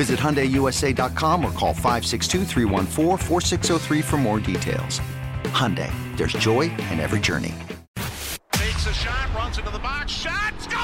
Visit HyundaiUSA.com or call 562 for more details. Hyundai, there's joy in every journey. Takes a shot, runs into the box, shot, score!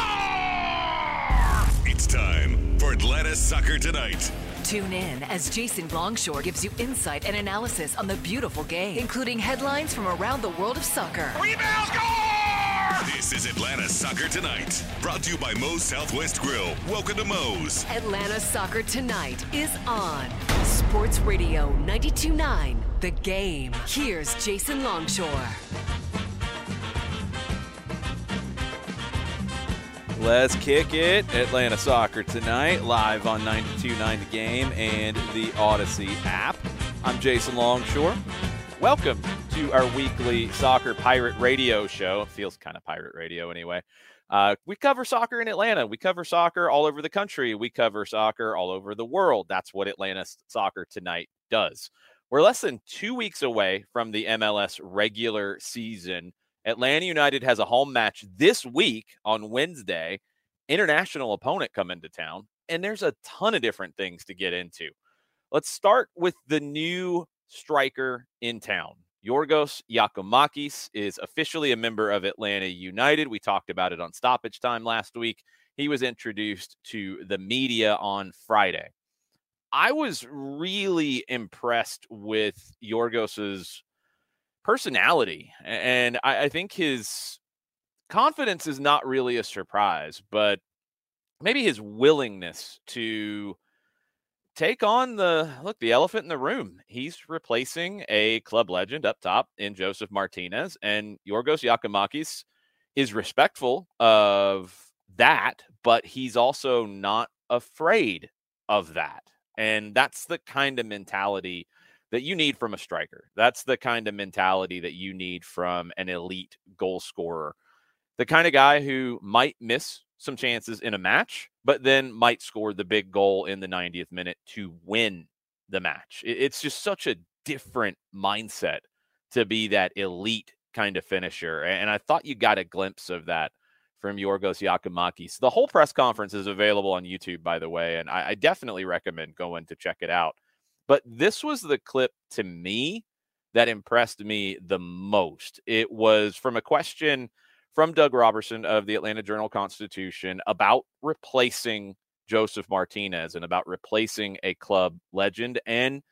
It's time for Atlanta Soccer Tonight. Tune in as Jason Longshore gives you insight and analysis on the beautiful game, including headlines from around the world of soccer. Rebound, score! This is Atlanta Soccer Tonight, brought to you by Moe's Southwest Grill. Welcome to Moe's. Atlanta Soccer Tonight is on Sports Radio 92.9 The Game. Here's Jason Longshore. Let's kick it. Atlanta Soccer tonight, live on 92.9 The Game and the Audacy app. I'm Jason Longshore. Welcome to our weekly Soccer Pirate Radio show. It feels kind of pirate radio anyway. Uh, we cover soccer in Atlanta. We cover soccer all over the country. We cover soccer all over the world. That's what Atlanta Soccer Tonight does. We're less than two weeks away from the MLS regular season. Atlanta United has a home match this week on Wednesday. International opponent come into town, and there's a ton of different things to get into. Let's start with the new striker in town. Yorgos Giakoumakis is officially a member of Atlanta United. We talked about it on stoppage time last week. He was introduced to the media on Friday. I was really impressed with Yorgos's personality. And I, I, think his confidence is not really a surprise, but maybe his willingness to take on the look, the elephant in the room. He's replacing a club legend up top in Josef Martinez, and Yorgos Giakoumakis is respectful of that, but he's also not afraid of that. And that's the kind of mentality that you need from a striker. That's the kind of mentality that you need from an elite goal scorer. The kind of guy who might miss some chances in a match, but then might score the big goal in the 90th minute to win the match. It's just such a different mindset to be that elite kind of finisher. And I thought you got a glimpse of that from Yorgos Giakoumakis. The whole press conference is available on YouTube, by the way, and I, definitely recommend going to check it out. But this was the clip to me that impressed me the most. It was from a question from Doug Robertson of the Atlanta Journal Constitution about replacing Josef Martinez and about replacing a club legend. And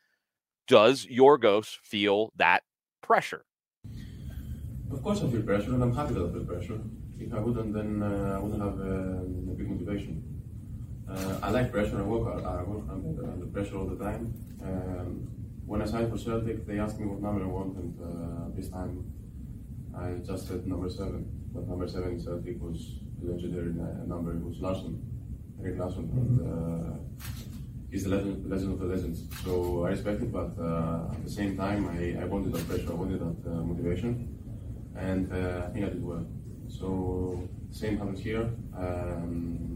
does Yorgos feel that pressure? Of course, I feel pressure, and I'm happy that I feel pressure. If I wouldn't, then uh, I wouldn't have uh, a big motivation. Uh, I like pressure. I work, I work under, under pressure all the time. Um, when I signed for Celtic, they asked me what number I want, and uh, this time I just said number seven. But number seven in Celtic was a legendary number. It was Larsson, Erik Larsson, and uh, he's the legend, legend of the legends. So I respect it, but uh, at the same time, I, I wanted that pressure, I wanted that uh, motivation, and uh, I think I did well. So same happens here. Um,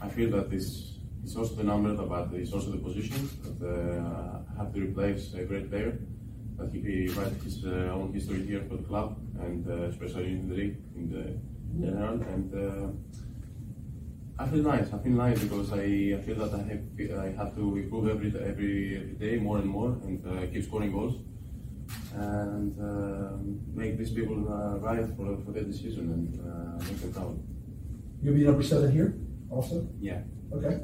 I feel that this it's also the number, but it's also the position that uh, have to replace a great player. That he, write his uh, own history here for the club and uh, especially in the league in the general. And uh, I feel nice. I feel nice because I, I feel that I have I have to improve every every, every day more and more and uh, keep scoring goals and um, make these people uh, right for for their decision and make them proud. You'll be number seven here also. Yeah. Okay.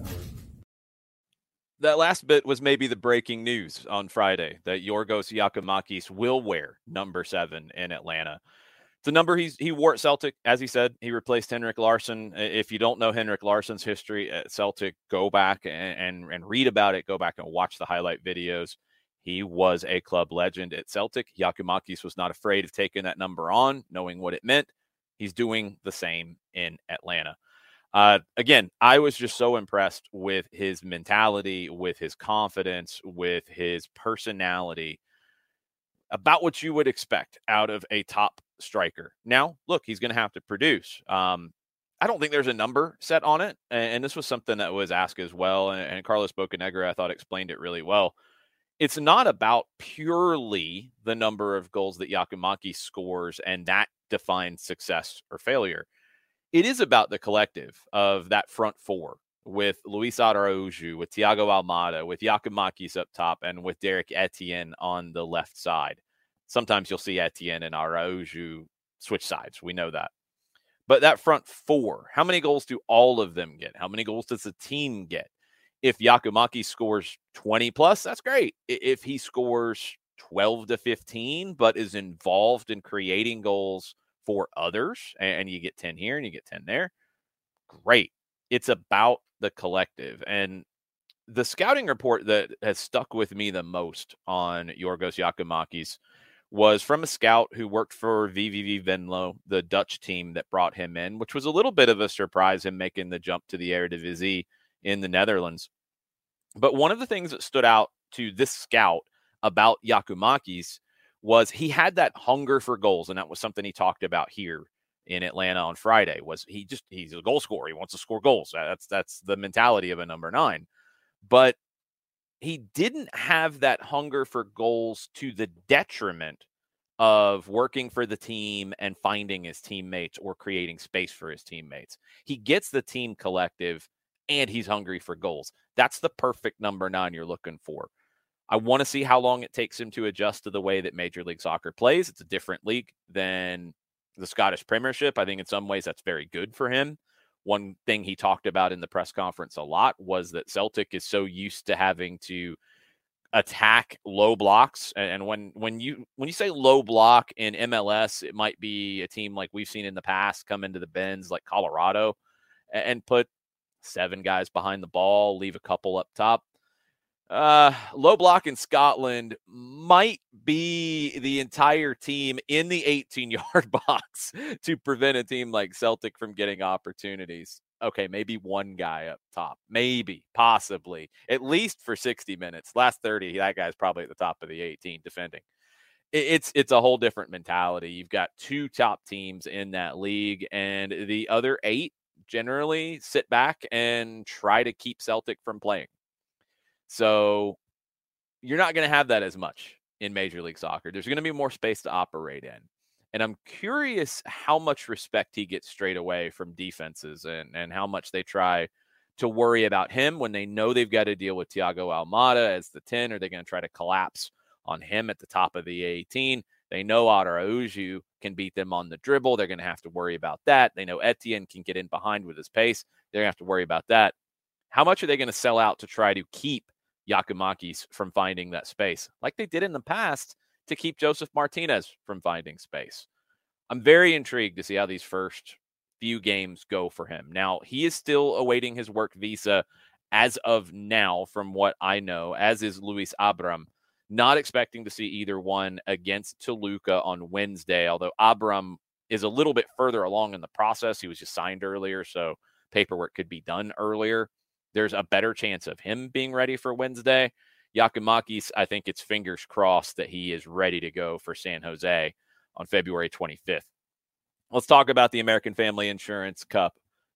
that last bit was maybe the breaking news on Friday that Yorgos Giakoumakis will wear number seven in Atlanta. It's a number he's he wore at Celtic, as he said. He replaced Henrik Larsson. If you don't know Henrik Larsson's history at Celtic, go back and, and, and read about it. Go back and watch the highlight videos. He was a club legend at Celtic. Giakoumakis was not afraid of taking that number on, knowing what it meant. He's doing the same in Atlanta. Uh, again, I was just so impressed with his mentality, with his confidence, with his personality, about what you would expect out of a top striker. Now, look, he's going to have to produce. Um, I don't think there's a number set on it, and, and this was something that was asked as well. And, and Carlos Bocanegra, I thought, explained it really well. It's not about purely the number of goals that Giakoumakis scores, and that defines success or failure it is about the collective of that front four with Luis Araujo, with Thiago Almada, with Giakoumakis up top, and with Derek Etienne on the left side. Sometimes you'll see Etienne and Araujo switch sides. We know that. But that front four, how many goals do all of them get? How many goals does the team get? If Giakoumakis scores 20 plus, that's great. If he scores 12 to 15, but is involved in creating goals for others and you get 10 here and you get 10 there, great. It's about the collective. And the scouting report that has stuck with me the most on Yorgos Giakoumakis was from a scout who worked for VVV Venlo, the Dutch team that brought him in, which was a little bit of a surprise him making the jump to the Eredivisie in the Netherlands. But one of the things that stood out to this scout about Giakoumakis was he had that hunger for goals, and that was something he talked about here in Atlanta on Friday. Was he just he's a goal scorer? He wants to score goals. That's that's the mentality of a number nine. But he didn't have that hunger for goals to the detriment of working for the team and finding his teammates or creating space for his teammates. He gets the team collective and he's hungry for goals. That's the perfect number nine you're looking for. I want to see how long it takes him to adjust to the way that Major League Soccer plays. It's a different league than the Scottish Premiership. I think in some ways that's very good for him. One thing he talked about in the press conference a lot was that Celtic is so used to having to attack low blocks and when when you when you say low block in MLS it might be a team like we've seen in the past come into the Benz like Colorado and put seven guys behind the ball leave a couple up top uh, low block in Scotland might be the entire team in the 18 yard box to prevent a team like Celtic from getting opportunities. Okay, maybe one guy up top, maybe, possibly, at least for 60 minutes. Last 30, that guy's probably at the top of the 18 defending. It's it's a whole different mentality. You've got two top teams in that league, and the other eight generally sit back and try to keep Celtic from playing. So you're not going to have that as much in Major League Soccer. There's going to be more space to operate in. And I'm curious how much respect he gets straight away from defenses and, and how much they try to worry about him when they know they've got to deal with Thiago Almada as the 10. Are they going to try to collapse on him at the top of the 18? They know Araujo can beat them on the dribble. They're going to have to worry about that. They know Etienne can get in behind with his pace. They're going to have to worry about that. How much are they going to sell out to try to keep Giakoumakis from finding that space, like they did in the past to keep Josef Martinez from finding space. I'm very intrigued to see how these first few games go for him. Now, he is still awaiting his work visa as of now, from what I know, as is Luis Abram. Not expecting to see either one against Toluca on Wednesday, although Abram is a little bit further along in the process. He was just signed earlier, so paperwork could be done earlier there's a better chance of him being ready for Wednesday. Giakoumakis, I think it's fingers crossed that he is ready to go for San Jose on February 25th. Let's talk about the American Family Insurance Cup.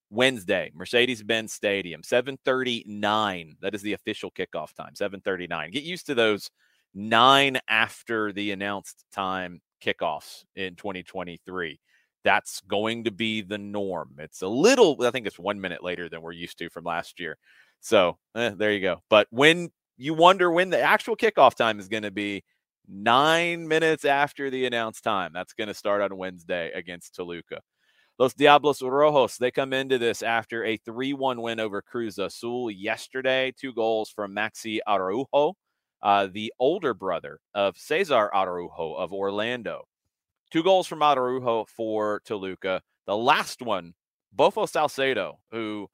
Wednesday, Mercedes-Benz Stadium, 7:39. That is the official kickoff time, 7:39. Get used to those 9 after the announced time kickoffs in 2023 that's going to be the norm. It's a little, I think it's one minute later than we're used to from last year. So eh, there you go. But when you wonder when the actual kickoff time is going to be, nine minutes after the announced time, that's going to start on Wednesday against Toluca. Los Diablos Rojos, they come into this after a 3 1 win over Cruz Azul yesterday. Two goals from Maxi Araujo, uh, the older brother of Cesar Araujo of Orlando. Two goals from Araujo for Toluca. The last one, Bofo Salcedo, who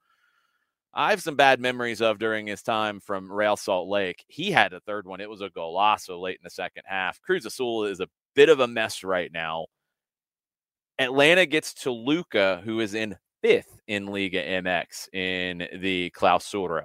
I have some bad memories of during his time from Real Salt Lake. He had a third one. It was a golazo late in the second half. Cruz Azul is a bit of a mess right now. Atlanta gets Toluca, who is in fifth in Liga MX in the Clausura.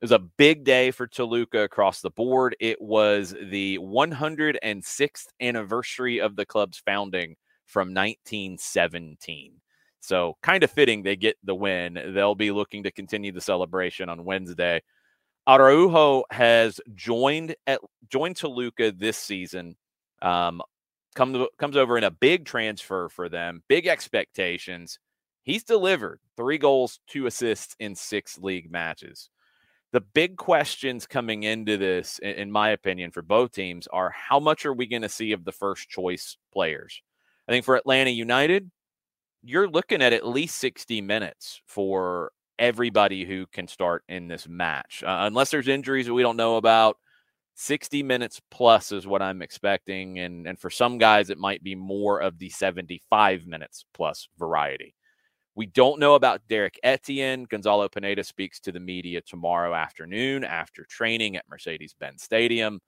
It was a big day for Toluca across the board. It was the 106th anniversary of the club's founding from 1917. So, kind of fitting they get the win. They'll be looking to continue the celebration on Wednesday. Araujo has joined at joined Toluca this season. Um, comes comes over in a big transfer for them, big expectations. He's delivered three goals, two assists in six league matches. The big questions coming into this, in my opinion, for both teams are how much are we going to see of the first choice players? I think for Atlanta United, you're looking at at least 60 minutes for everybody who can start in this match, uh, unless there's injuries that we don't know about 60 minutes plus is what I'm expecting. And, and for some guys, it might be more of the 75 minutes plus variety. We don't know about Derek Etienne. Gonzalo Pineda speaks to the media tomorrow afternoon after training at Mercedes Benz Stadium.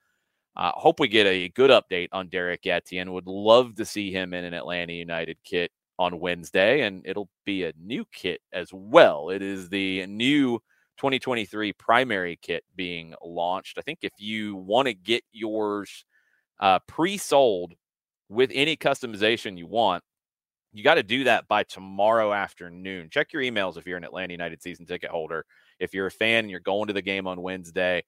Uh, hope we get a good update on Derek Etienne. Would love to see him in an Atlanta United kit on Wednesday, and it'll be a new kit as well. It is the new 2023 primary kit being launched. I think if you want to get yours uh, pre sold with any customization you want, you got to do that by tomorrow afternoon. Check your emails if you're an Atlanta United season ticket holder. If you're a fan and you're going to the game on Wednesday,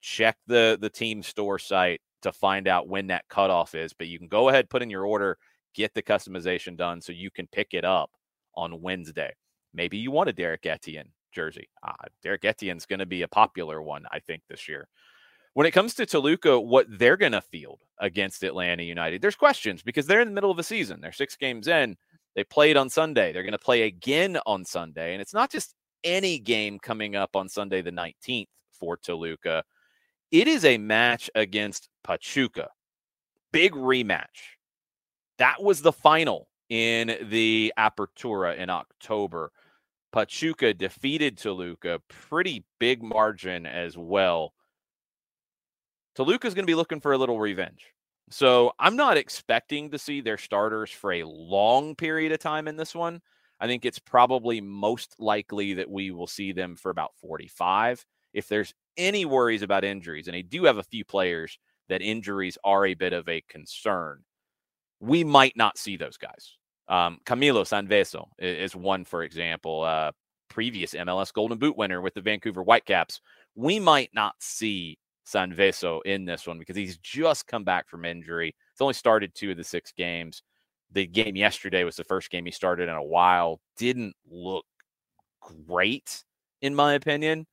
check the the team store site to find out when that cutoff is. But you can go ahead, put in your order, get the customization done so you can pick it up on Wednesday. Maybe you want a Derek Etienne jersey. Uh, Derek Etienne's going to be a popular one, I think, this year. When it comes to Toluca, what they're going to field against Atlanta United, there's questions because they're in the middle of a season. They're six games in. They played on Sunday. They're going to play again on Sunday. And it's not just any game coming up on Sunday, the 19th for Toluca. It is a match against Pachuca. Big rematch. That was the final in the Apertura in October. Pachuca defeated Toluca, pretty big margin as well. Toluca's going to be looking for a little revenge. So I'm not expecting to see their starters for a long period of time in this one. I think it's probably most likely that we will see them for about 45. If there's any worries about injuries, and they do have a few players that injuries are a bit of a concern, we might not see those guys. Um, Camilo Sanvezzo is one, for example, uh, previous MLS Golden Boot winner with the Vancouver Whitecaps. We might not see Sanvezzo in this one because he's just come back from injury. He's only started two of the six games. The game yesterday was the first game he started in a while. Didn't look great, in my opinion.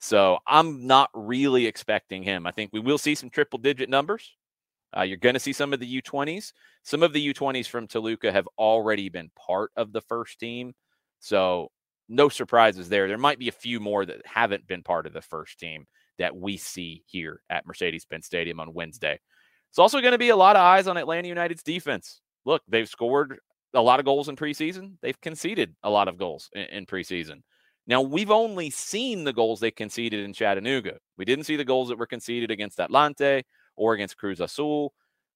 So I'm not really expecting him. I think we will see some triple digit numbers. Uh, you're going to see some of the U20s. Some of the U20s from Toluca have already been part of the first team. So, no surprises there. There might be a few more that haven't been part of the first team that we see here at Mercedes Benz Stadium on Wednesday. It's also going to be a lot of eyes on Atlanta United's defense. Look, they've scored a lot of goals in preseason, they've conceded a lot of goals in, in preseason. Now, we've only seen the goals they conceded in Chattanooga. We didn't see the goals that were conceded against Atlante or against Cruz Azul.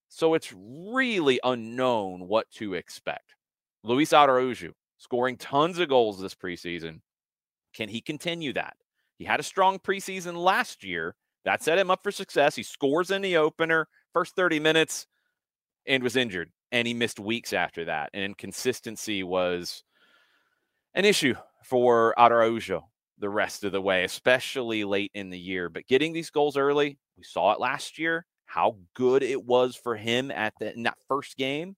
So it's really unknown what to expect. Luis Araujo scoring tons of goals this preseason. Can he continue that? He had a strong preseason last year. That set him up for success. He scores in the opener, first 30 minutes, and was injured. And he missed weeks after that. And consistency was an issue for Araujo the rest of the way, especially late in the year. But getting these goals early, we saw it last year how good it was for him at the, in that first game.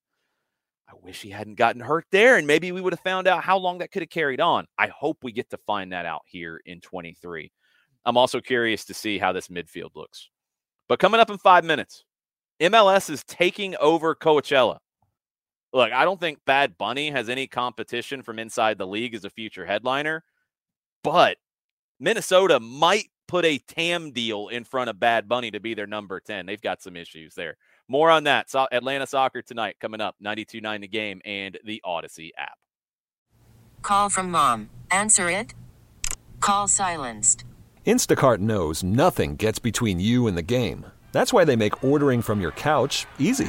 I wish he hadn't gotten hurt there, and maybe we would have found out how long that could have carried on. I hope we get to find that out here in 23. I'm also curious to see how this midfield looks. But coming up in five minutes, MLS is taking over Coachella. Look, I don't think Bad Bunny has any competition from inside the league as a future headliner, but Minnesota might put a TAM deal in front of Bad Bunny to be their number 10. They've got some issues there. More on that. So Atlanta Soccer tonight coming up, 92.9 the game and the Audacy app. Call from mom. Answer it. Call silenced. Instacart knows nothing gets between you and the game. That's why they make ordering from your couch easy.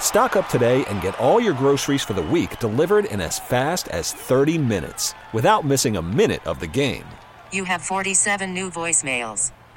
Stock up today and get all your groceries for the week delivered in as fast as 30 minutes without missing a minute of the game. You have 47 new voicemails.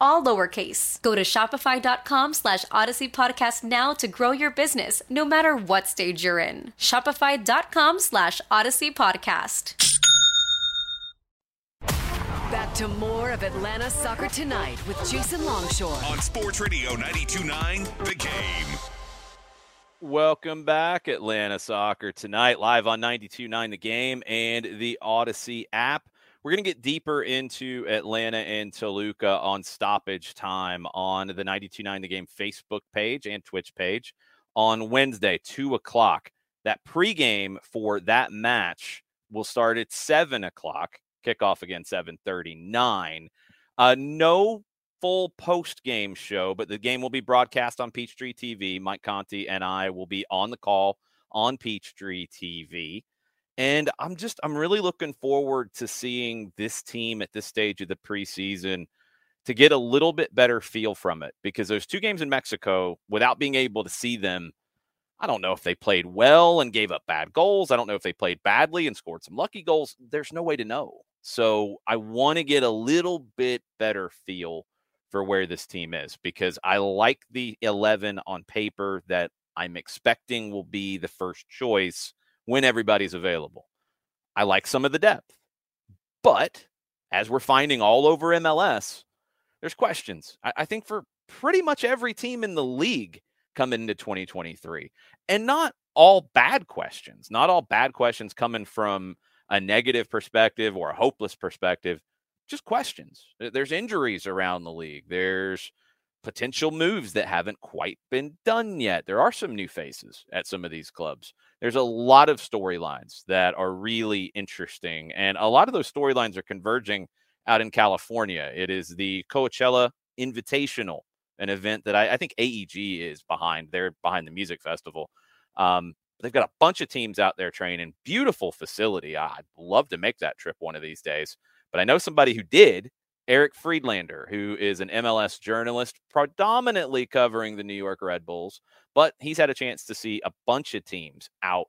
all lowercase. Go to shopify.com slash audacy podcast now to grow your business, no matter what stage you're in. Shopify.com slash audacy podcast. Back to more of Atlanta Soccer Tonight with Jason Longshore. On Sports Radio 92.9 The Game. Welcome back, Atlanta Soccer tonight, live on 92.9 The Game and the Audacy app. We're going to get deeper into Atlanta and Toluca on stoppage time on the 92.9 The Game Facebook page and Twitch page on Wednesday, 2 o'clock. That pregame for that match will start at 7 o'clock, kickoff again 7.39. Uh, no full post game show, but the game will be broadcast on Peachtree TV. Mike Conti and I will be on the call on Peachtree TV. And I'm just, I'm really looking forward to seeing this team at this stage of the preseason to get a little bit better feel from it because those two games in Mexico, without being able to see them, I don't know if they played well and gave up bad goals. I don't know if they played badly and scored some lucky goals. There's no way to know. So I want to get a little bit better feel for where this team is because I like the 11 on paper that I'm expecting will be the first choice when everybody's available. I like some of the depth, but as we're finding all over MLS, there's questions. I, I think for pretty much every team in the league coming into 2023, and not all bad questions, not all bad questions coming from a negative perspective or a hopeless perspective just questions. There's injuries around the league. There's potential moves that haven't quite been done yet. There are some new faces at some of these clubs. There's a lot of storylines that are really interesting, and a lot of those storylines are converging out in California. It is the Coachella Invitational, an event that I, I think AEG is behind. They're behind the music festival. Um, they've got a bunch of teams out there training. Beautiful facility. I'd love to make that trip one of these days. But I know somebody who did, Eric Friedlander, who is an MLS journalist predominantly covering the New York Red Bulls, but he's had a chance to see a bunch of teams out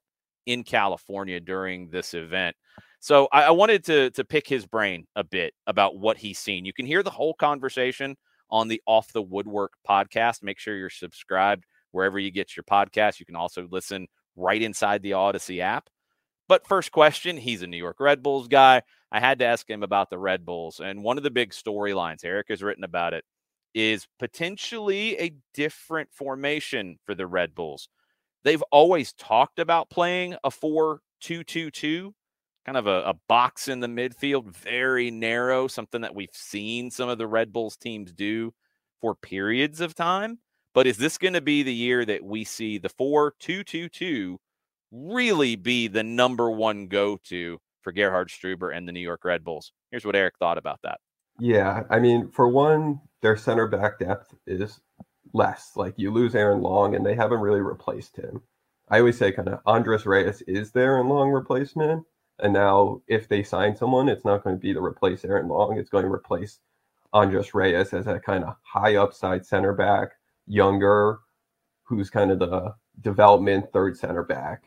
in California during this event. So I, I wanted to to pick his brain a bit about what he's seen. You can hear the whole conversation on the Off the Woodwork podcast. Make sure you're subscribed wherever you get your podcast. You can also listen right inside the Audacy app. But first question, he's a New York Red Bulls guy. I had to ask him about the Red Bulls. And one of the big storylines, Eric has written about it, is potentially a different formation for the Red Bulls. They've always talked about playing a 4 2 2 2. kind of a, a, box in the midfield, very narrow, something that we've seen some of the Red Bulls teams do for periods of time. But is this going to be the year that we see the 4 2 2 2 really be the number one go to for Gerhard Struber and the New York Red Bulls? Here's what Eric thought about that. Yeah. I mean, for one, their center back depth is less. Like you lose Aaron Long, and they haven't really replaced him. I always say kind of Andres Reyes is there in long replacement. And now if they sign someone, it's not going to be to replace Aaron Long. It's going to replace Andres Reyes as a kind of high upside center back, younger, who's kind of the development third center back,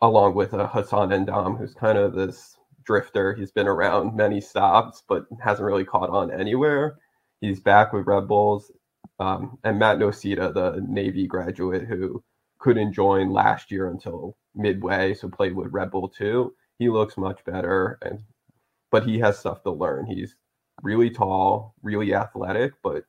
along with uh, Hassan Ndam, who's kind of this drifter. He's been around many stops, but hasn't really caught on anywhere. He's back with Red Bulls. Um, and Matt Nocita, the Navy graduate who couldn't join last year until midway, so played with Red Bull too. He looks much better, and but he has stuff to learn. He's really tall, really athletic, but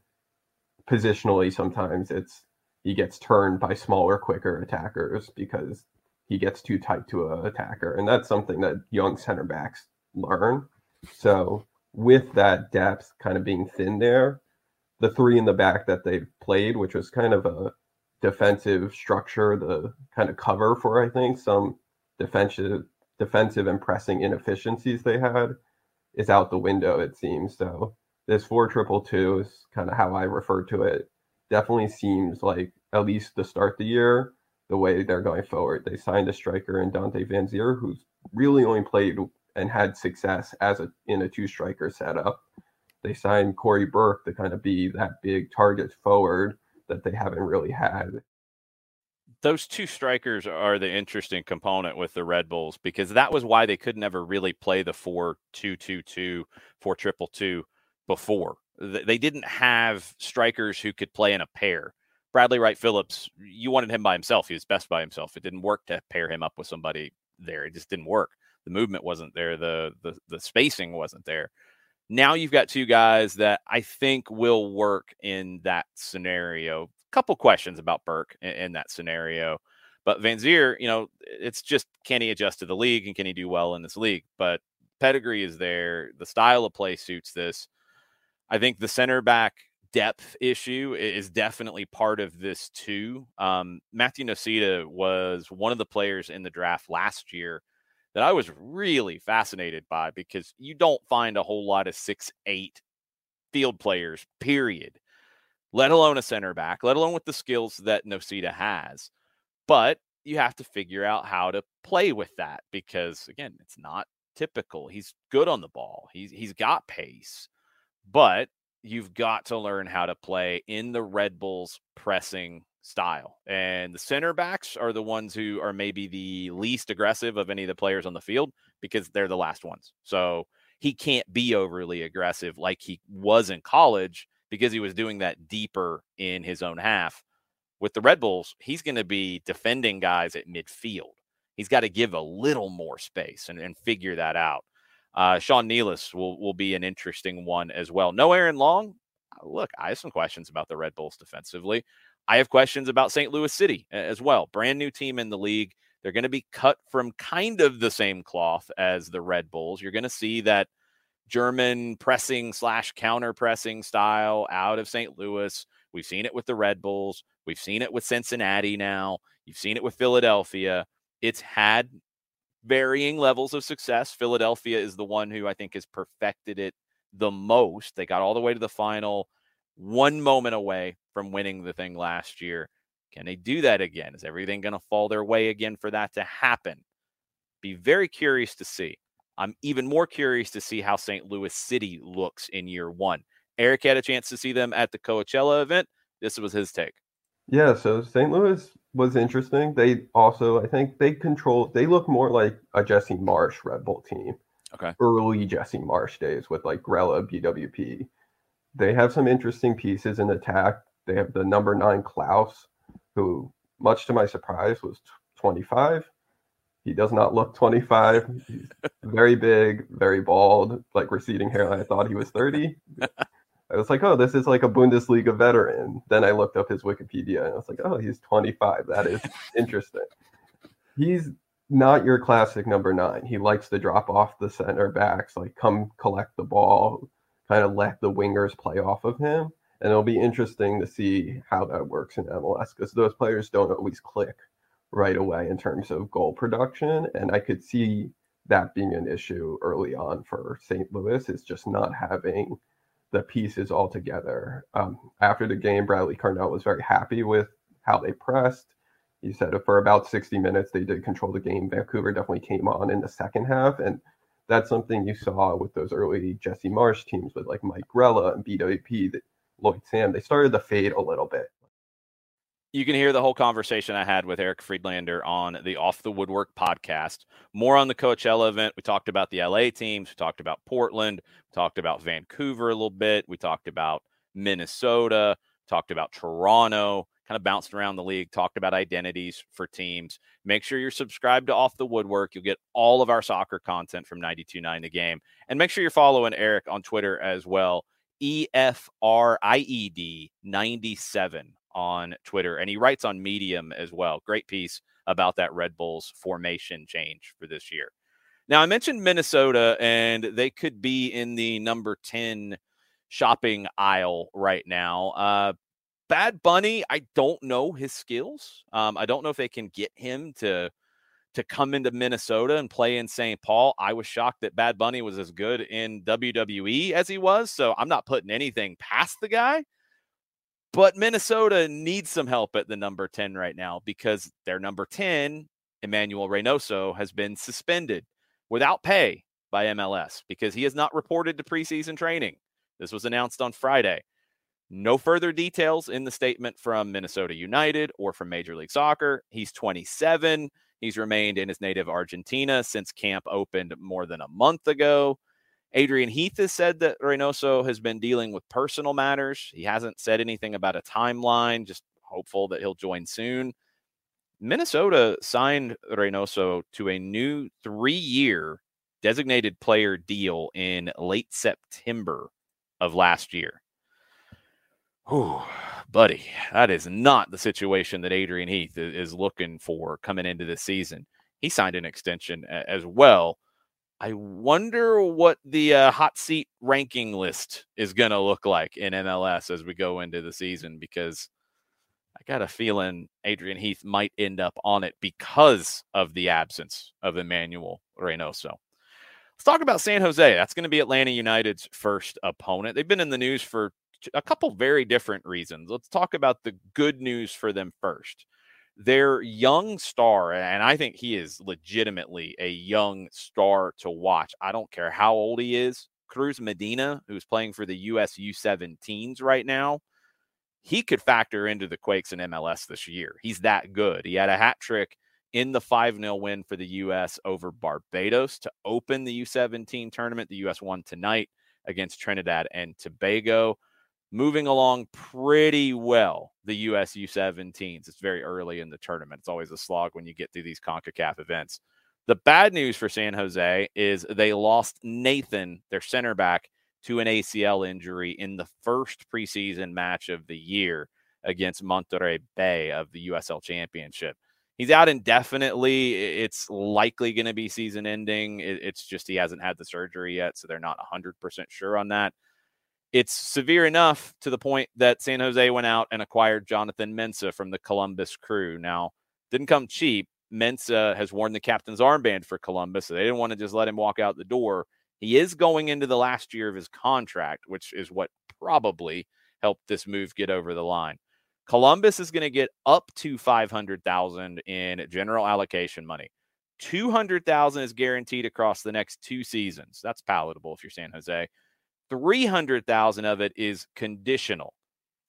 positionally sometimes it's he gets turned by smaller, quicker attackers because he gets too tight to an attacker, and that's something that young center backs learn. So with that depth kind of being thin there, the three in the back that they played, which was kind of a defensive structure, the kind of cover for I think some defensive defensive and pressing inefficiencies they had is out the window it seems. So this four triple two is kind of how I refer to it. Definitely seems like at least to start the year, the way they're going forward. They signed a striker in Dante Vanzeir, who's really only played and had success as a in a two striker setup. They signed Cory Burke to kind of be that big target forward that they haven't really had. Those two strikers are the interesting component with the Red Bulls because that was why they could never really play the 4 2 2 2, 4 triple 2 before. They didn't have strikers who could play in a pair. Bradley Wright Phillips, you wanted him by himself. He was best by himself. It didn't work to pair him up with somebody there. It just didn't work. The movement wasn't there. The the the spacing wasn't there. Now you've got two guys that I think will work in that scenario. A couple questions about Burke in, in that scenario. But Vanzeir, you know, it's just can he adjust to the league and can he do well in this league? But pedigree is there. The style of play suits this. I think the center back depth issue is definitely part of this too. Um, Matthew Nocita was one of the players in the draft last year that I was really fascinated by because you don't find a whole lot of six eight field players, period, let alone a center back, let alone with the skills that Nocita has. But you have to figure out how to play with that because again, it's not typical. He's good on the ball. He's he's got pace, but you've got to learn how to play in the Red Bulls pressing style. And the center backs are the ones who are maybe the least aggressive of any of the players on the field because they're the last ones. So he can't be overly aggressive like he was in college because he was doing that deeper in his own half. With the Red Bulls, he's going to be defending guys at midfield. He's got to give a little more space and, and figure that out. Uh, Sean Nealis will, will be an interesting one as well. No Aaron Long. Look, I have some questions about the Red Bulls defensively. I have questions about St. Louis City as well. Brand new team in the league. They're going to be cut from kind of the same cloth as the Red Bulls. You're going to see that German pressing slash counter pressing style out of St. Louis. We've seen it with the Red Bulls. We've seen it with Cincinnati now. You've seen it with Philadelphia. It's had varying levels of success. Philadelphia is the one who I think has perfected it the most. They got all the way to the final one moment away from winning the thing last year. Can they do that again? Is everything going to fall their way again for that to happen? Be very curious to see. I'm even more curious to see how St. Louis City looks in year one. Eric had a chance to see them at the Coachella event. This was his take. Yeah, so St. Louis was interesting. They also, I think, they control. They look more like a Jesse Marsch Red Bull team. Okay. Early Jesse Marsch days with like Grella, BWP they have some interesting pieces in attack. They have the number nine Klauss, who, much to my surprise, was 25. He does not look 25. He's very big, very bald, like receding hairline. I thought he was 30. I was like, oh, this is like a Bundesliga veteran. Then I looked up his Wikipedia and I was like, oh, he's 25. That is interesting. He's not your classic number nine. He likes to drop off the center backs, like come collect the ball, kind of let the wingers play off of him. And it'll be interesting to see how that works in MLS because those players don't always click right away in terms of goal production. And I could see that being an issue early on for St. Louis is just not having the pieces all together. Um, after the game, Bradley Carnell was very happy with how they pressed. He said for about 60 minutes they did control the game. Vancouver definitely came on in the second half, and that's something you saw with those early Jesse Marsch teams with like Mike Grella and BWP, Lloyd Sam. They started to fade a little bit. You can hear the whole conversation I had with Eric Friedlander on the Off the Woodwork podcast. More on the Coachella event. We talked about the LA teams. We talked about Portland. We talked about Vancouver a little bit. We talked about Minnesota. Talked about Toronto. Kind of bounced around the league. Talked about identities for teams. Make sure you're subscribed to Off the Woodwork. You'll get all of our soccer content from 92.9 The Game. And make sure you're following Eric on Twitter as well. E F R I E D 97 on Twitter, and he writes on Medium as well. Great piece about that Red Bulls formation change for this year. Now, I mentioned Minnesota, and they could be in the number 10 shopping aisle right now. Uh, Bad Bunny, I don't know his skills. Um, I don't know if they can get him to to come into Minnesota and play in St. Paul. I was shocked that Bad Bunny was as good in WWE as he was. So I'm not putting anything past the guy. But Minnesota needs some help at the number 10 right now because their number 10, Emmanuel Reynoso, has been suspended without pay by MLS because he has not reported to preseason training. This was announced on Friday. No further details in the statement from Minnesota United or from Major League Soccer. He's 27. He's remained in his native Argentina since camp opened more than a month ago. Adrian Heath has said that Reynoso has been dealing with personal matters. He hasn't said anything about a timeline, just hopeful that he'll join soon. Minnesota signed Reynoso to a new three year designated player deal in late September of last year. Whew, buddy, that is not the situation that Adrian Heath is looking for coming into this season. He signed an extension as well I wonder what the uh, hot seat ranking list is going to look like in MLS as we go into the season because I got a feeling Adrian Heath might end up on it because of the absence of Emmanuel Reynoso. Let's talk about San Jose. That's going to be Atlanta United's first opponent. They've been in the news for a couple very different reasons. Let's talk about the good news for them first their young star, and I think he is legitimately a young star to watch. I don't care how old he is. Cruz Medina, who's playing for the US U17s right now, he could factor into the Quakes in MLS this year. He's that good. He had a hat trick in the 5 0 win for the U.S. over Barbados to open the U17 tournament. The U.S. won tonight against Trinidad and Tobago moving along pretty well, the US U17s. It's very early in the tournament. It's always a slog when you get through these CONCACAF events. The bad news for San Jose is they lost Nathan, their center back, to an ACL injury in the first preseason match of the year against Monterey Bay of the USL Championship. He's out indefinitely. It's likely going to be season ending. It's just he hasn't had the surgery yet, so they're not 100% sure on that it's severe enough to the point that San Jose went out and acquired Jonathan Mensah from the Columbus crew. Now, didn't come cheap. Mensah has worn the captain's armband for Columbus, so they didn't want to just let him walk out the door. He is going into the last year of his contract, which is what probably helped this move get over the line. Columbus is going to get up to 500,000 in general allocation money. 200,000 is guaranteed across the next two seasons. That's palatable if you're San Jose. 300,000 of it is conditional.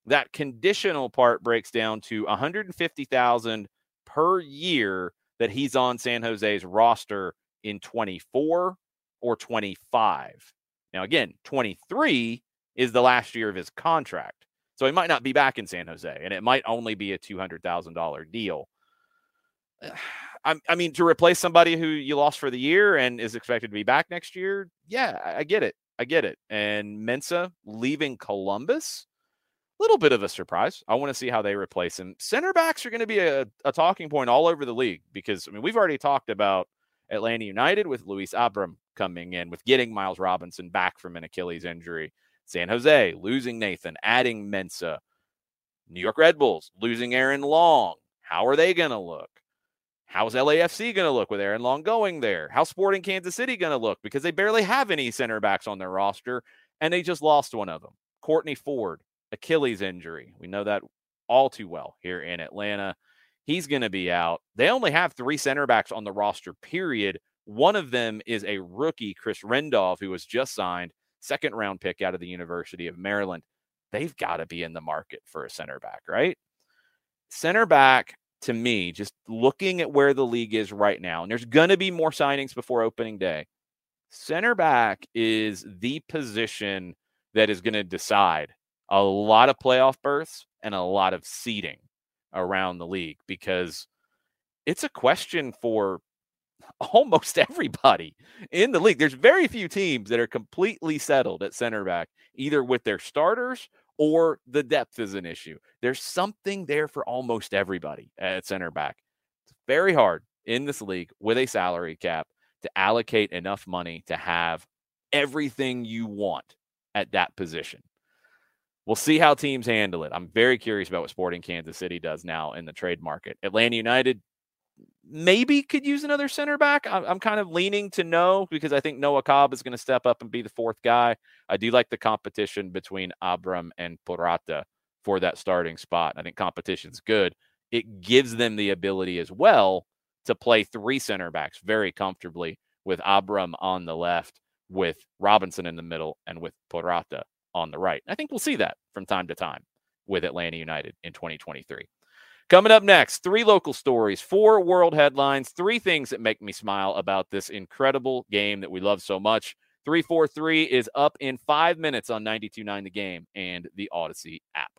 That conditional part breaks down to 150,000 per year that he's on San Jose's roster in 24 or 25. Now again, 23 is the last year of his contract. So he might not be back in San Jose and it might only be a $200,000 deal. I, mean, to replace somebody who you lost for the year and is expected to be back next year, yeah, I get it. I get it. And Mensah leaving Columbus A little bit of a surprise. I want to see how they replace him. Center backs are going to be a, a talking point all over the league because I mean we've already talked about Atlanta United with Luis Abram coming in, with getting Miles Robinson back from an Achilles injury. San Jose losing Nathan, adding Mensah. New York Red Bulls losing Aaron Long. How are they going to look? How's LAFC going to look with Aaron Long going there? How's Sporting Kansas City going to look? Because they barely have any center backs on their roster, and they just lost one of them. Kortne Ford, Achilles injury. We know that all too well here in Atlanta. He's going to be out. They only have three center backs on the roster, period. One of them is a rookie, Chris Rindov, who was just signed, second round pick out of the University of Maryland. They've got to be in the market for a center back, right? Center back, to me, just looking at where the league is right now, and there's going to be more signings before opening day. Center back is the position that is going to decide a lot of playoff berths and a lot of seeding around the league because it's a question for almost everybody in the league. There's very few teams that are completely settled at center back, either with their starters or the depth is an issue. There's something there for almost everybody at center back. It's very hard in this league with a salary cap to allocate enough money to have everything you want at that position. We'll see how teams handle it. I'm very curious about what Sporting Kansas City does now in the trade market. Atlanta United maybe could use another center back. I'm, I'm, kind of leaning to no because I think Noah Cobb is going to step up and be the fourth guy. I do like the competition between Abram and Purata for that starting spot. I think competition's good. It gives them the ability as well to play three center backs very comfortably with Abram on the left, with Robinson in the middle, and with Purata on the right. I think we'll see that from time to time with Atlanta United in 2023. Coming up next, three local stories, four world headlines, three things that make me smile about this incredible game that we love so much. 343 is up in five minutes on 92.9 The Game and the Audacy app.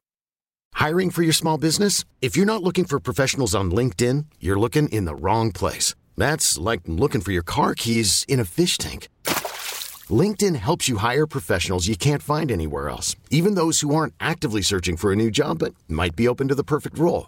Hiring for your small business? If you're not looking for professionals on LinkedIn, you're looking in the wrong place. That's like looking for your car keys in a fish tank. LinkedIn helps you hire professionals you can't find anywhere else, even those who aren't actively searching for a new job but might be open to the perfect role.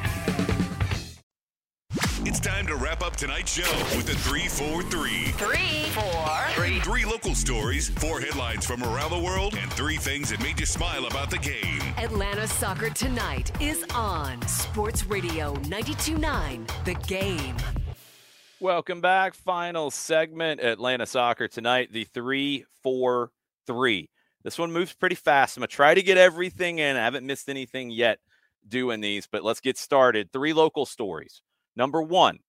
Up tonight's show with the 343. Three, four, Three. Three local stories, four headlines from around the world, and three things that made you smile about the game. Atlanta Soccer Tonight is on Sports Radio 92.9 The Game. Welcome back. Final segment, Atlanta Soccer tonight, the 3 4 3. This one moves pretty fast. I'm going to try to get everything in. I haven't missed anything yet doing these, but let's get started. Three local stories. Number one,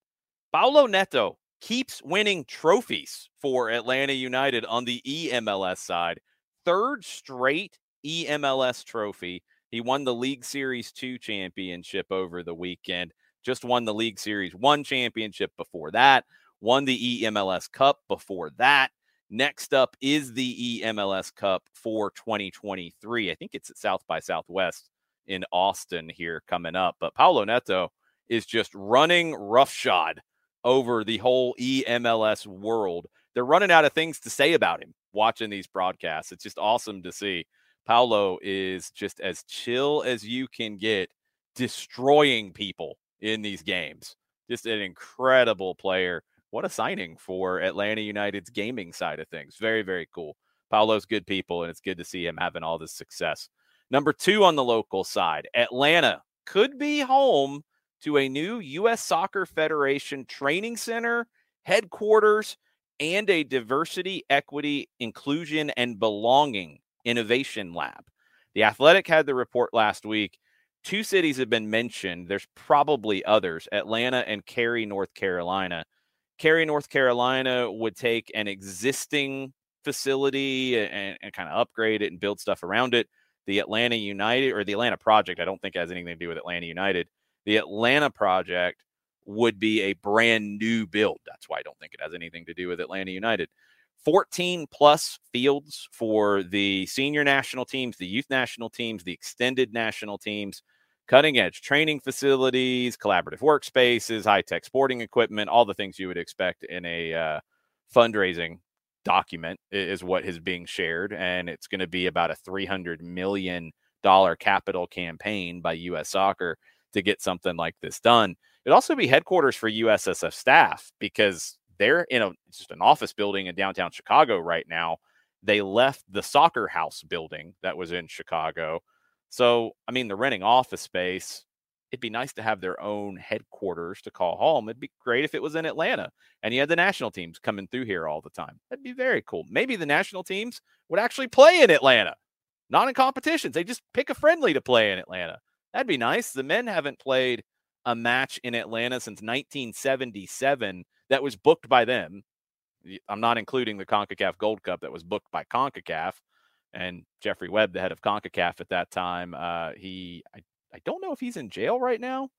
Paulo Neto keeps winning trophies for Atlanta United on the EMLS side. Third straight EMLS trophy. He won the League Series 2 championship over the weekend. Just won the League Series 1 championship before that. Won the EMLS Cup before that. Next up is the EMLS Cup for 2023. I think it's at South by Southwest in Austin here coming up. But Paulo Neto is just running roughshod over the whole EMLS world. They're running out of things to say about him watching these broadcasts. It's just awesome to see. Paulo is just as chill as you can get, destroying people in these games. Just an incredible player. What a signing for Atlanta United's gaming side of things. Very, very cool. Paulo's good people, and it's good to see him having all this success. Number two on the local side, Atlanta could be home to a new U.S. Soccer Federation training center, headquarters, and a diversity, equity, inclusion, and belonging innovation lab. The Athletic had the report last week. Two cities have been mentioned. There's probably others Atlanta and Cary, North Carolina. Cary, North Carolina would take an existing facility and, and kind of upgrade it and build stuff around it. The Atlanta United or the Atlanta Project, I don't think has anything to do with Atlanta United The Atlanta project would be a brand new build. That's why I don't think it has anything to do with Atlanta United. 14 plus fields for the senior national teams, the youth national teams, the extended national teams, cutting edge training facilities, collaborative workspaces, high tech sporting equipment, all the things you would expect in a uh, fundraising document is what is being shared. And it's going to be about a $300 million capital campaign by U.S. soccer to get something like this done. It'd also be headquarters for USSF staff because they're in a just an office building in downtown Chicago right now. They left the soccer house building that was in Chicago. So, I mean, they're renting office space. It'd be nice to have their own headquarters to call home. It'd be great if it was in Atlanta and you had the national teams coming through here all the time. That'd be very cool. Maybe the national teams would actually play in Atlanta, not in competitions. They just pick a friendly to play in Atlanta. That'd be nice. The men haven't played a match in Atlanta since 1977 that was booked by them. I'm not including the CONCACAF Gold Cup that was booked by CONCACAF. And Jeffrey Webb, the head of CONCACAF at that time, uh, he, I, I don't know if he's in jail right now,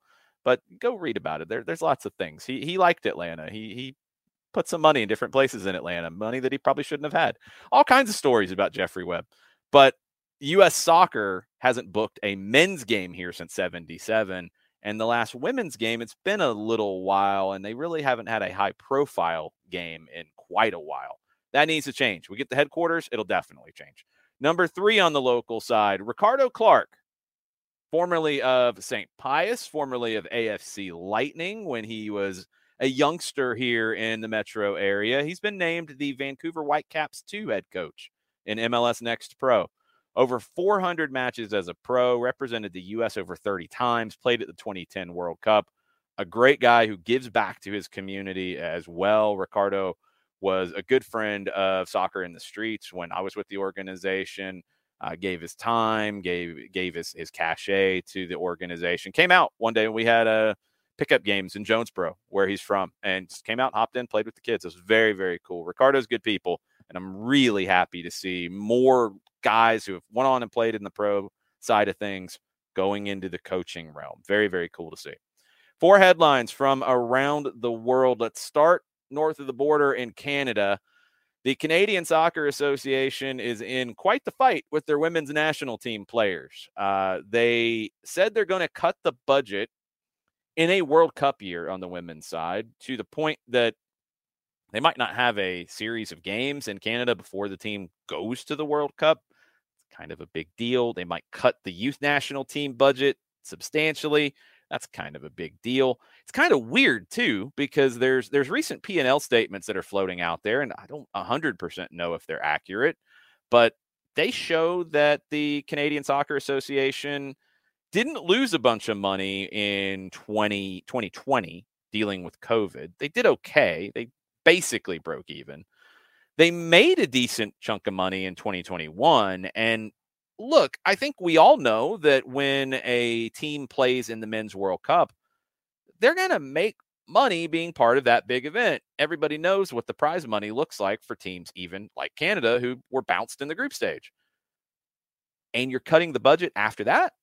but go read about it. There, there's lots of things. He, he liked Atlanta. He, he put some money in different places in Atlanta, money that he probably shouldn't have had. All kinds of stories about Jeffrey Webb. But U.S. soccer hasn't booked a men's game here since 77. And the last women's game, it's been a little while, and they really haven't had a high profile game in quite a while. That needs to change. We get the headquarters, it'll definitely change. Number three on the local side, Ricardo Clark, formerly of St. Pius, formerly of AFC Lightning when he was a youngster here in the metro area. He's been named the Vancouver Whitecaps 2 head coach in MLS Next Pro. Over 400 matches as a pro, represented the U.S. over 30 times, played at the 2010 World Cup. A great guy who gives back to his community as well. Ricardo was a good friend of soccer in the streets when I was with the organization. Uh, gave his time, gave gave his his cachet to the organization. Came out one day when we had a pickup games in Jonesboro, where he's from, and just came out, hopped in, played with the kids. It was very very cool. Ricardo's good people, and I'm really happy to see more guys who have went on and played in the pro side of things going into the coaching realm. Very, very cool to see. Four headlines from around the world. Let's start north of the border in Canada. The Canadian Soccer Association is in quite the fight with their women's national team players. Uh, they said they're going to cut the budget in a World Cup year on the women's side to the point that they might not have a series of games in Canada before the team goes to the World Cup It's kind of a big deal. They might cut the youth national team budget substantially. That's kind of a big deal. It's kind of weird too because there's there's recent P&L statements that are floating out there and I don't 100% know if they're accurate, but they show that the Canadian Soccer Association didn't lose a bunch of money in 20, 2020 dealing with COVID. They did okay. They basically broke even they made a decent chunk of money in 2021. And look, I think we all know that when a team plays in the Men's World Cup, they're going to make money being part of that big event. Everybody knows what the prize money looks like for teams, even like Canada, who were bounced in the group stage. And you're cutting the budget after that.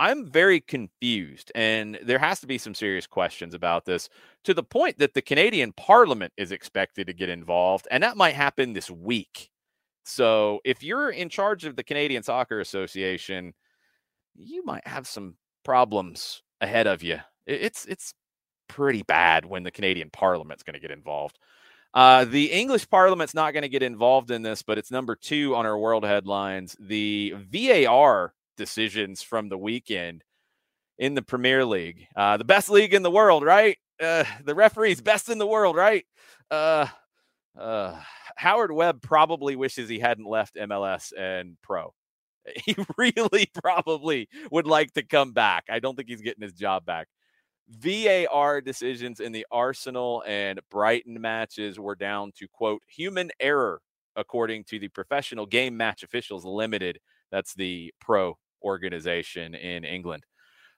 I'm very confused, and there has to be some serious questions about this to the point that the Canadian Parliament is expected to get involved, and that might happen this week. So, if you're in charge of the Canadian Soccer Association, you might have some problems ahead of you. It's it's pretty bad when the Canadian Parliament's going to get involved. Uh, the English Parliament's not going to get involved in this, but it's number two on our world headlines. The VAR decisions from the weekend in the Premier League. Uh, the best league in the world, right? Uh, the referees best in the world, right? Uh, uh, Howard Webb probably wishes he hadn't left MLS and pro. He really probably would like to come back. I don't think he's getting his job back. VAR decisions in the Arsenal and Brighton matches were down to quote human error, according to the Professional Game Match Officials Limited. That's the pro organization in England.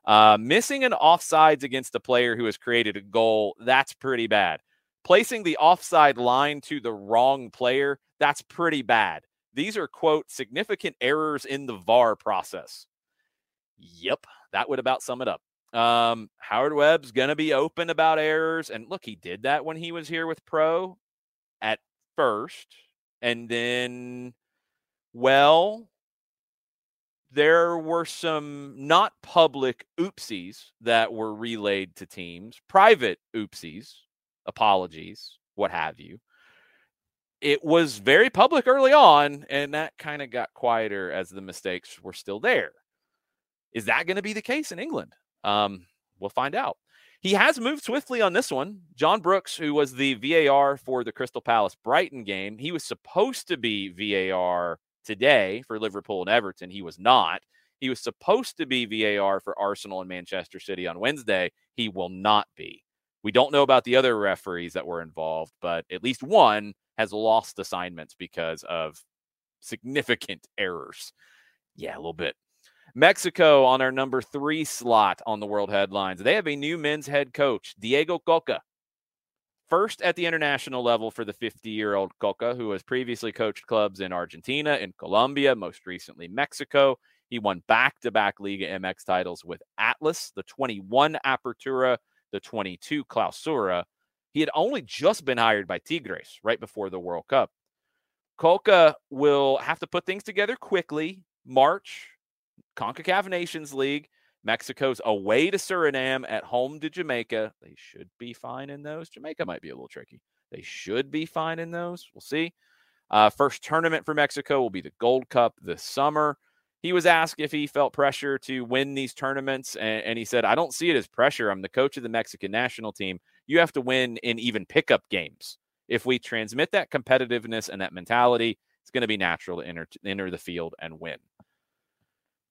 Uh, missing an offsides against a player who has created a goal, that's pretty bad. Placing the offside line to the wrong player, that's pretty bad. These are, quote, significant errors in the VAR process. Yep, that would about sum it up. Um, Howard Webb's going to be open about errors. And look, he did that when he was here with Pro at first. And then, well, there were some not public oopsies that were relayed to teams, private oopsies, apologies, what have you. It was very public early on, and that kind of got quieter as the mistakes were still there. Is that going to be the case in England? Um, we'll find out. He has moved swiftly on this one. John Brooks, who was the VAR for the Crystal Palace Brighton game, he was supposed to be VAR today for Liverpool and Everton. He was not. He was supposed to be VAR for Arsenal and Manchester City on Wednesday. He will not be. We don't know about the other referees that were involved, but at least one has lost assignments because of significant errors. Yeah, a little bit. Mexico on our number three slot on the world headlines. They have a new men's head coach, Diego Cocca. First at the international level for the 50 year old Cocca, who has previously coached clubs in Argentina, in Colombia, most recently Mexico. He won back to back Liga MX titles with Atlas, the 21 Apertura, the 22 Clausura. He had only just been hired by Tigres right before the World Cup. Cocca will have to put things together quickly. March, CONCACAF Nations League. Mexico's away to Suriname, at home to Jamaica. They should be fine in those. Jamaica might be a little tricky. They should be fine in those. We'll see. Uh, first tournament for Mexico will be the Gold Cup this summer. He was asked if he felt pressure to win these tournaments, and, and he said, I don't see it as pressure. I'm the coach of the Mexican national team. You have to win in even pickup games. If we transmit that competitiveness and that mentality, it's going to be natural to enter, to enter the field and win.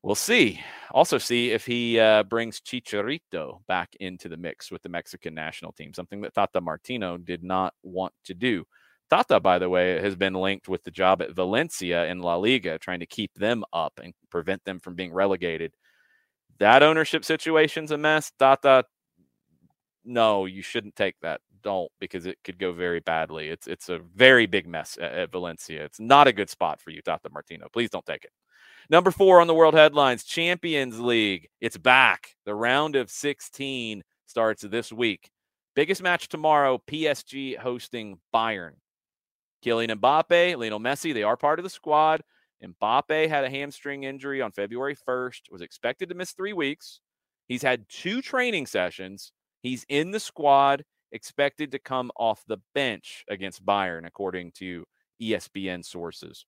We'll see. Also, see if he uh, brings Chicharito back into the mix with the Mexican national team, something that Tata Martino did not want to do. Tata, by the way, has been linked with the job at Valencia in La Liga, trying to keep them up and prevent them from being relegated. That ownership situation's a mess. Tata, no, you shouldn't take that. Don't because it could go very badly. It's it's a very big mess at, at Valencia. It's not a good spot for you, Tata Martino. Please don't take it. Number four on the world headlines Champions League. It's back. The round of 16 starts this week. Biggest match tomorrow PSG hosting Bayern. Kylian Mbappe, Lionel Messi, they are part of the squad. Mbappe had a hamstring injury on February 1st, was expected to miss three weeks. He's had two training sessions. He's in the squad, expected to come off the bench against Bayern, according to ESPN sources.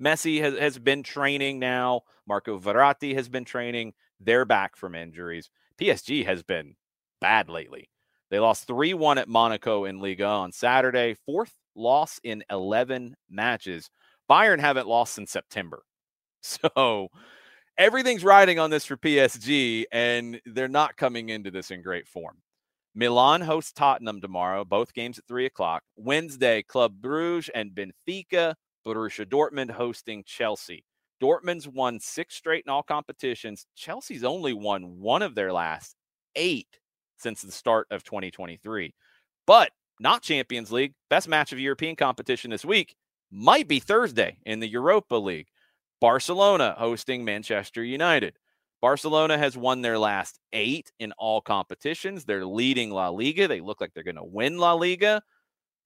Messi has, has been training now. Marco Verratti has been training. They're back from injuries. PSG has been bad lately. They lost 3 1 at Monaco in Liga on Saturday, fourth loss in 11 matches. Bayern haven't lost since September. So everything's riding on this for PSG, and they're not coming into this in great form. Milan hosts Tottenham tomorrow, both games at 3 o'clock. Wednesday, Club Bruges and Benfica Borussia Dortmund hosting Chelsea. Dortmund's won six straight in all competitions. Chelsea's only won one of their last eight since the start of 2023. But not Champions League. Best match of European competition this week might be Thursday in the Europa League. Barcelona hosting Manchester United. Barcelona has won their last eight in all competitions. They're leading La Liga. They look like they're going to win La Liga.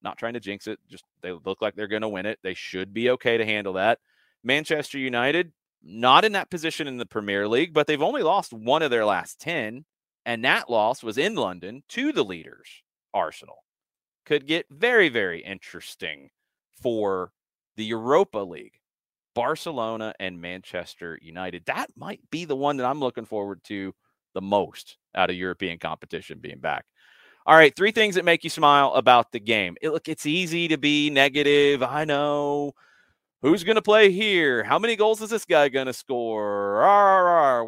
Not trying to jinx it. Just they look like they're going to win it. They should be okay to handle that. Manchester United, not in that position in the Premier League, but they've only lost one of their last 10. And that loss was in London to the leaders, Arsenal. Could get very, very interesting for the Europa League. Barcelona and Manchester United. That might be the one that I'm looking forward to the most out of European competition being back. All right, three things that make you smile about the game. It, look, it's easy to be negative. I know. Who's going to play here? How many goals is this guy going to score?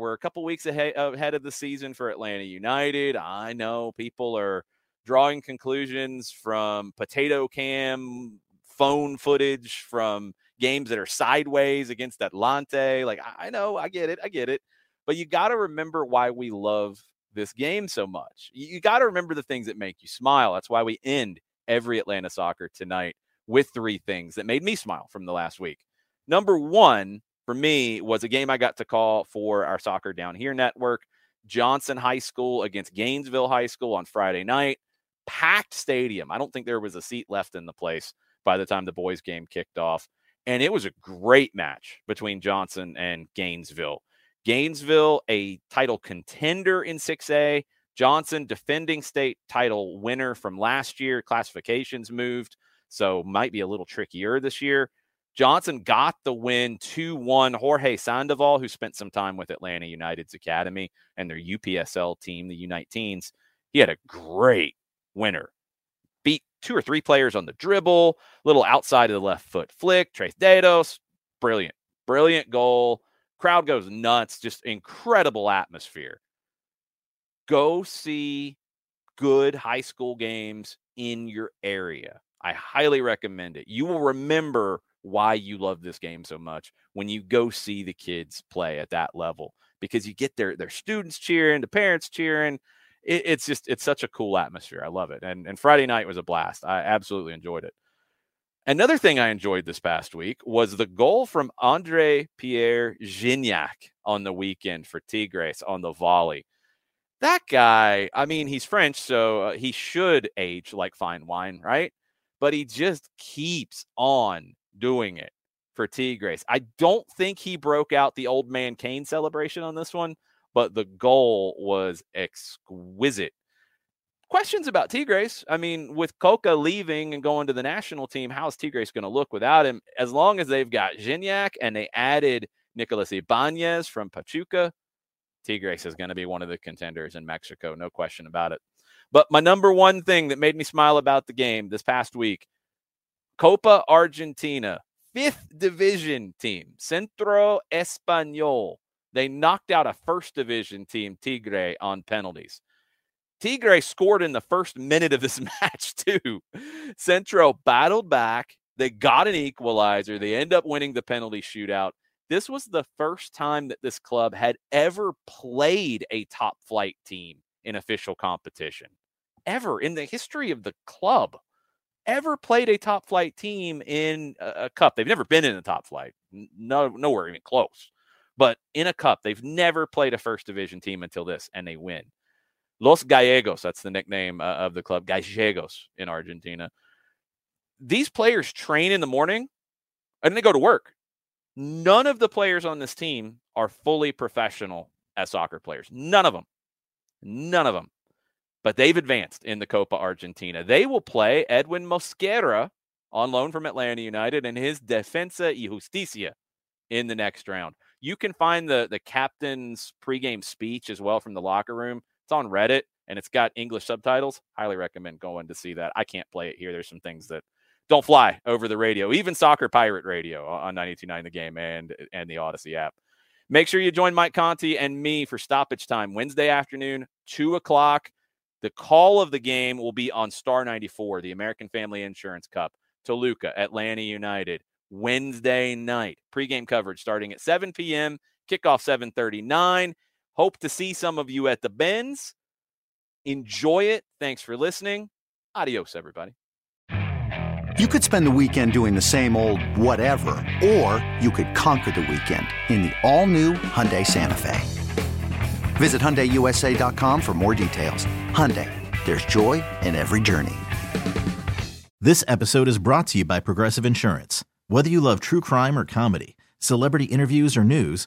We're a couple weeks ahead, ahead of the season for Atlanta United. I know people are drawing conclusions from potato cam phone footage from games that are sideways against Atlante. Like, I know, I get it, I get it. But you got to remember why we love this game so much. You, got to remember the things that make you smile. That's why we end every Atlanta soccer tonight with three things that made me smile from the last week. Number one for me was a game I got to call for our Soccer Down Here network. Johnson High School against Gainesville High School on Friday night. Packed stadium. I don't think there was a seat left in the place by the time the boys' game kicked off. And it was a great match between Johnson and Gainesville. Gainesville, a title contender in 6A. Johnson, defending state title winner from last year. Classifications moved, so might be a little trickier this year. Johnson got the win 2 1. Jorge Sandoval, who spent some time with Atlanta United's academy and their UPSL team, the Unite Teens, he had a great winner. Beat two or three players on the dribble, little outside of the left foot flick. Trace Dados, brilliant, brilliant goal. Crowd goes nuts, just incredible atmosphere. Go see good high school games in your area. I highly recommend it. You will remember why you love this game so much when you go see the kids play at that level because you get their their students cheering, the parents cheering. It, it's just it's such a cool atmosphere. I love it. And and Friday night was a blast. I absolutely enjoyed it. Another thing I enjoyed this past week was the goal from Andre Pierre Gignac on the weekend for Tigres on the volley. That guy, I mean, he's French, so uh, he should age like fine wine, right? But he just keeps on doing it for Tigres. I don't think he broke out the old man Kane celebration on this one, but the goal was exquisite. Questions about Tigres. I mean, with Cocca leaving and going to the national team, how's Tigres going to look without him? As long as they've got Gignac and they added Nicolas Ibanez from Pachuca, Tigres is going to be one of the contenders in Mexico, no question about it. But my number one thing that made me smile about the game this past week Copa Argentina, fifth division team, Centro Español. They knocked out a first division team, Tigre, on penalties. Tigre scored in the first minute of this match, too. Centro battled back. They got an equalizer. They end up winning the penalty shootout. This was the first time that this club had ever played a top flight team in official competition, ever in the history of the club ever played a top flight team in a, a cup. They've never been in a top flight, no, nowhere even close. But in a cup, they've never played a first division team until this, and they win. Los Gallegos, that's the nickname uh, of the club, Gallegos in Argentina. These players train in the morning and they go to work. None of the players on this team are fully professional as soccer players. None of them. None of them but they've advanced in the Copa Argentina. They will play Edwin Mosquera on loan from Atlanta United and his Defensa y Justicia in the next round. You can find the the captain's pregame speech as well from the locker room. It's on Reddit and it's got English subtitles. Highly recommend going to see that. I can't play it here. There's some things that don't fly over the radio, even Soccer Pirate Radio on 92.9 The Game and and the Audacy app. Make sure you join Mike Conti and me for stoppage time Wednesday afternoon, two o'clock. The call of the game will be on Star 94, the American Family Insurance Cup, Toluca, Atlanta United, Wednesday night. Pregame coverage starting at 7 p.m., kickoff 739. Hope to see some of you at the bends. Enjoy it. Thanks for listening. Adios, everybody. You could spend the weekend doing the same old whatever, or you could conquer the weekend in the all-new Hyundai Santa Fe. Visit HyundaiUSA.com for more details. Hyundai, there's joy in every journey. This episode is brought to you by Progressive Insurance. Whether you love true crime or comedy, celebrity interviews or news,